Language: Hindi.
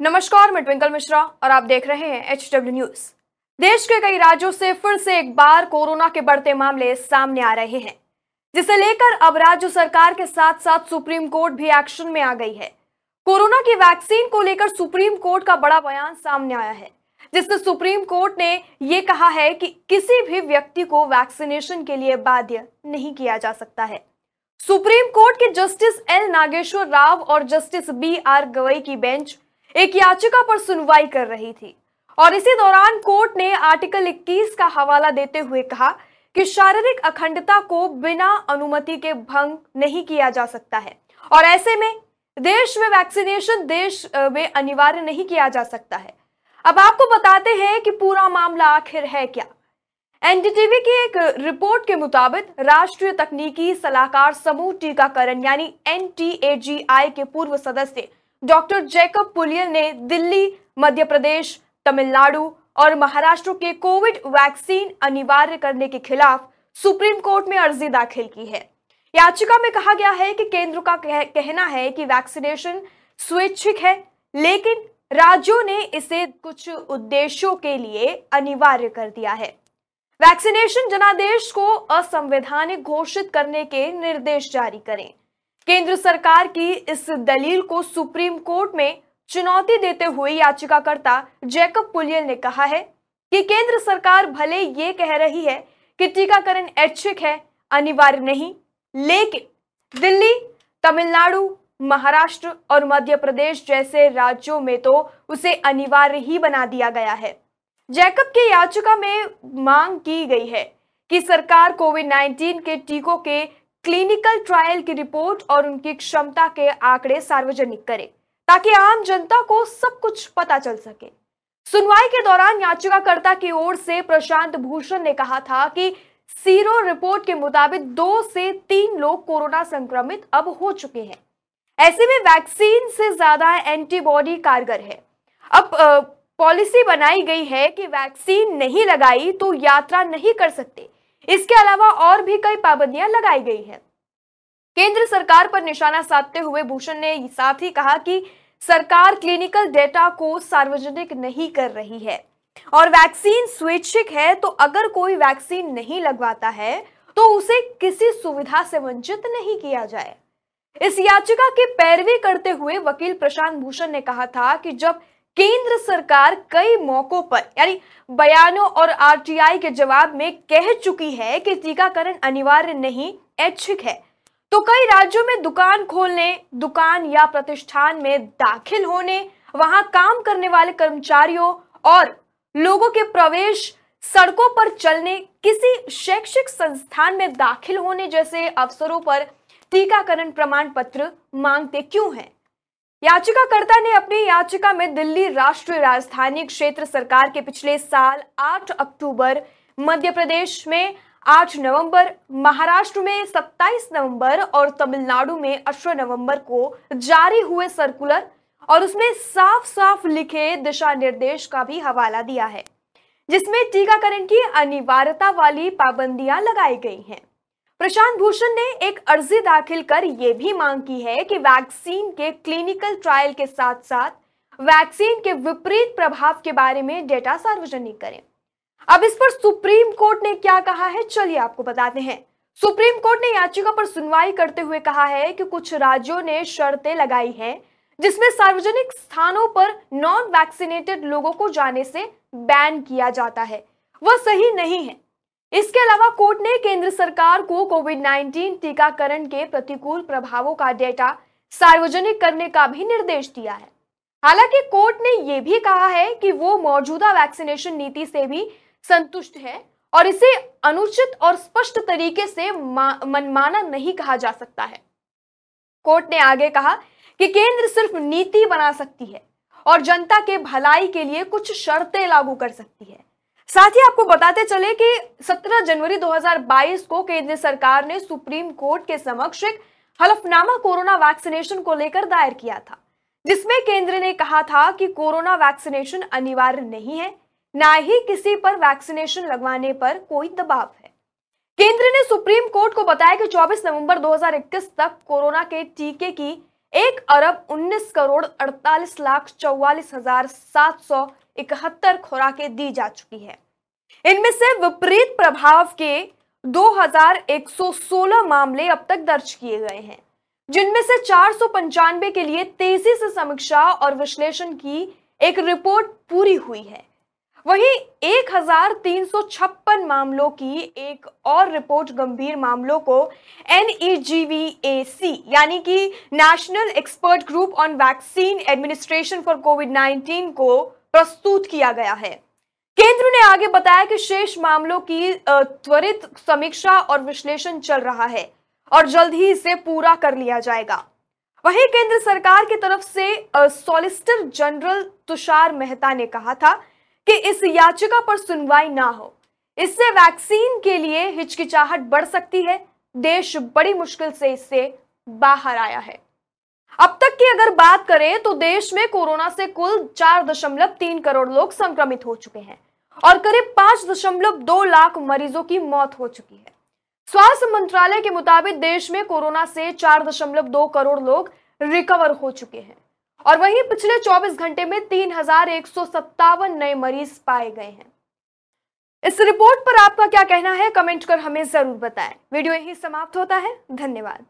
नमस्कार, मैं ट्विंकल मिश्रा और आप देख रहे हैं एच डब्ल्यू न्यूज़ देश के कई राज्यों से फिर से एक बार कोरोना के बढ़ते मामले सामने आ रहे हैं, जिसे लेकर अब राज्य सरकार के साथ साथ सुप्रीम कोर्ट भी एक्शन में आ गई है। कोरोना की वैक्सीन को लेकर सुप्रीम कोर्ट का बड़ा बयान सामने आया है, जिसमें सुप्रीम कोर्ट ने ये कहा है कि किसी भी व्यक्ति को वैक्सीनेशन के लिए बाध्य नहीं किया जा सकता है। सुप्रीम कोर्ट के जस्टिस एल नागेश्वर राव और जस्टिस बी आर गवई की बेंच एक याचिका पर सुनवाई कर रही थी। और इसी दौरान कोर्ट ने आर्टिकल 21 का हवाला देते हुए कहा कि शारीरिक अखंडता को बिना अनुमति के भंग नहीं किया जा सकता है। और ऐसे में देश में वैक्सीनेशन देश में अनिवार्य नहीं किया जा सकता है। अब आपको बताते हैं कि पूरा मामला आखिर है क्या। एनडीटीवी की एक रिपोर्ट के मुताबिक राष्ट्रीय तकनीकी सलाहकार समूह टीकाकरण यानी एनटीएजीआई के पूर्व सदस्य डॉक्टर जैकब पुलियल ने दिल्ली मध्य प्रदेश तमिलनाडु और महाराष्ट्र के कोविड वैक्सीन अनिवार्य करने के खिलाफ सुप्रीम कोर्ट में अर्जी दाखिल की है। याचिका में कहा गया है कि केंद्र का कह, कहना है कि वैक्सीनेशन स्वैच्छिक है लेकिन राज्यों ने इसे कुछ उद्देश्यों के लिए अनिवार्य कर दिया है। वैक्सीनेशन जनादेश को असंवैधानिक घोषित करने के निर्देश जारी करें। केंद्र सरकार की इस दलील को सुप्रीम कोर्ट में चुनौती देते हुए याचिकाकर्ता जैकब पुलियल ने कहा है कि केंद्र सरकार भले ये कह रही है कि टीकाकरण ऐच्छिक है, अनिवार्य नहीं, लेकिन दिल्ली, तमिलनाडु, महाराष्ट्र और मध्य प्रदेश जैसे राज्यों में तो उसे अनिवार्य ही बना दिया गया है। जैकब की याचिका में मांग की गई है कि सरकार कोविड 19 के टीकों के क्लिनिकल ट्रायल की रिपोर्ट और उनकी क्षमता के आंकड़े सार्वजनिक करे, ताकि आम जनता को सब कुछ पता चल सके। सुनवाई के दौरान याचिकाकर्ता की ओर से प्रशांत भूषण ने कहा था कि सीरो रिपोर्ट के मुताबिक दो से तीन लोग कोरोना संक्रमित अब हो चुके हैं। ऐसे में वैक्सीन से ज़्यादा एंटीबॉडी कारगर है। अब पॉलिसी बनाई गई है कि वैक्सीन नहीं लगाई तो यात्रा नहीं कर सकते। इसके अलावा और भी कई पाबंदियाँ लगाई गई हैं। केंद्र सरकार पर निशाना साधते हुए भूषण ने साथ ही कहा कि सरकार क्लिनिकल डेटा को सार्वजनिक नहीं कर रही है और वैक्सीन स्वैच्छिक है तो अगर कोई वैक्सीन नहीं लगवाता है तो उसे किसी सुविधा से वंचित नहीं किया जाए। इस याचिका की पैरवी करते हुए वकील प्रशांत भूषण ने कहा था कि जब केंद्र सरकार कई मौकों पर, यानी बयानों और आरटीआई के जवाब में कह चुकी है कि टीकाकरण अनिवार्य नहीं, ऐच्छिक है। तो कई राज्यों में दुकान खोलने, दुकान या प्रतिष्ठान में दाखिल होने, वहाँ काम करने वाले कर्मचारियों और लोगों के प्रवेश, सड़कों पर चलने, किसी शैक्षिक संस्थान में दाखिल होने जैसे अवसरों पर टीकाकरण प्रमाण पत्र मांगते क्यों हैं? याचिकाकर्ता ने अपनी याचिका में दिल्ली राष्ट्रीय राजधानी क्षेत्र सरकार के पिछले साल 8 अक्टूबर, मध्य प्रदेश में 8 नवंबर, महाराष्ट्र में 27 नवंबर और तमिलनाडु में 18 नवंबर को जारी हुए सर्कुलर और उसमें साफ़ साफ़ लिखे दिशा निर्देश का भी हवाला दिया है, जिसमें टीकाकरण की अनिवार्यता वाली पाबंदियाँ लगाई गई हैं। प्रशांत भूषण ने एक अर्जी दाखिल कर यह भी मांग की है कि वैक्सीन के क्लिनिकल ट्रायल के साथ साथ वैक्सीन के विपरीत प्रभाव के बारे में डेटा सार्वजनिक करें। अब इस पर सुप्रीम कोर्ट ने क्या कहा है, चलिए आपको बताते हैं। सुप्रीम कोर्ट ने याचिका पर सुनवाई करते हुए कहा है कि कुछ राज्यों ने शर्तें लगाई हैं, जिसमें सार्वजनिक स्थानों पर नॉन वैक्सीनेटेड लोगों को जाने से बैन किया जाता है। वह सही नहीं है। इसके अलावा कोर्ट ने केंद्र सरकार को कोविड 19 टीकाकरण के प्रतिकूल प्रभावों का डेटा सार्वजनिक करने का भी निर्देश दिया है। हालाँकि कोर्ट ने यह भी कहा है कि वो मौजूदा वैक्सीनेशन नीति से भी संतुष्ट है और इसे अनुचित और स्पष्ट तरीके से मनमाना नहीं कहा जा सकता है। कोर्ट ने आगे कहा कि केंद्र सिर्फ़ नीति बना सकती है और जनता के भलाई के लिए कुछ शर्तें लागू कर सकती है। साथ ही आपको बताते चले कि 17 जनवरी 2022 को केंद्र सरकार ने सुप्रीम कोर्ट के समक्ष एक हलफनामा कोरोना वैक्सीनेशन को लेकर दायर किया था, जिसमें केंद्र ने कहा था कि कोरोना वैक्सीनेशन अनिवार्य नहीं है, ना ही किसी पर वैक्सीनेशन लगवाने पर कोई दबाव है। केंद्र ने सुप्रीम कोर्ट को बताया कि 24 नवंबर 2021 तक कोरोना के टीके की एक अरब उन्नीस करोड़ अड़तालीस लाख चौवालीस हज़ार सात सौ इकहत्तर खुराकें दी जा चुकी है। इनमें से विपरीत प्रभाव के 2116 मामले अब तक दर्ज किए गए हैं, जिनमें से चार के लिए तेज़ी से समीक्षा और विश्लेषण की एक रिपोर्ट पूरी हुई है। वहीं 1356 मामलों की एक और रिपोर्ट गंभीर मामलों को एनईजीवीएसी यानी कि national expert group on vaccine administration for COVID 19 को प्रस्तुत किया गया है। केंद्र ने आगे बताया कि शेष मामलों की त्वरित समीक्षा और विश्लेषण चल रहा है और जल्द ही इसे पूरा कर लिया जाएगा। वहीं केंद्र सरकार की तरफ़ से सॉलिसिटर जनरल तुषार मेहता ने कहा था कि इस याचिका पर सुनवाई ना हो। इससे वैक्सीन के लिए हिचकिचाहट बढ़ सकती है। देश बड़ी मुश्किल से इससे बाहर आया है। अब तक की अगर बात करें तो देश में कोरोना से कुल चार दशमलव तीन करोड़ लोग संक्रमित हो चुके हैं और करीब पाँच दशमलव दो लाख मरीजों की मौत हो चुकी है। स्वास्थ्य मंत्रालय के मुताबिक देश में कोरोना से चार दशमलव दो करोड़ लोग रिकवर हो चुके हैं और वहीं पिछले 24 घंटे में तीन हज़ार एक सौ सत्तावन नए मरीज़ पाए गए हैं। इस रिपोर्ट पर आपका क्या कहना है, कमेंट कर हमें ज़रूर बताएँ। वीडियो यही समाप्त होता है। धन्यवाद।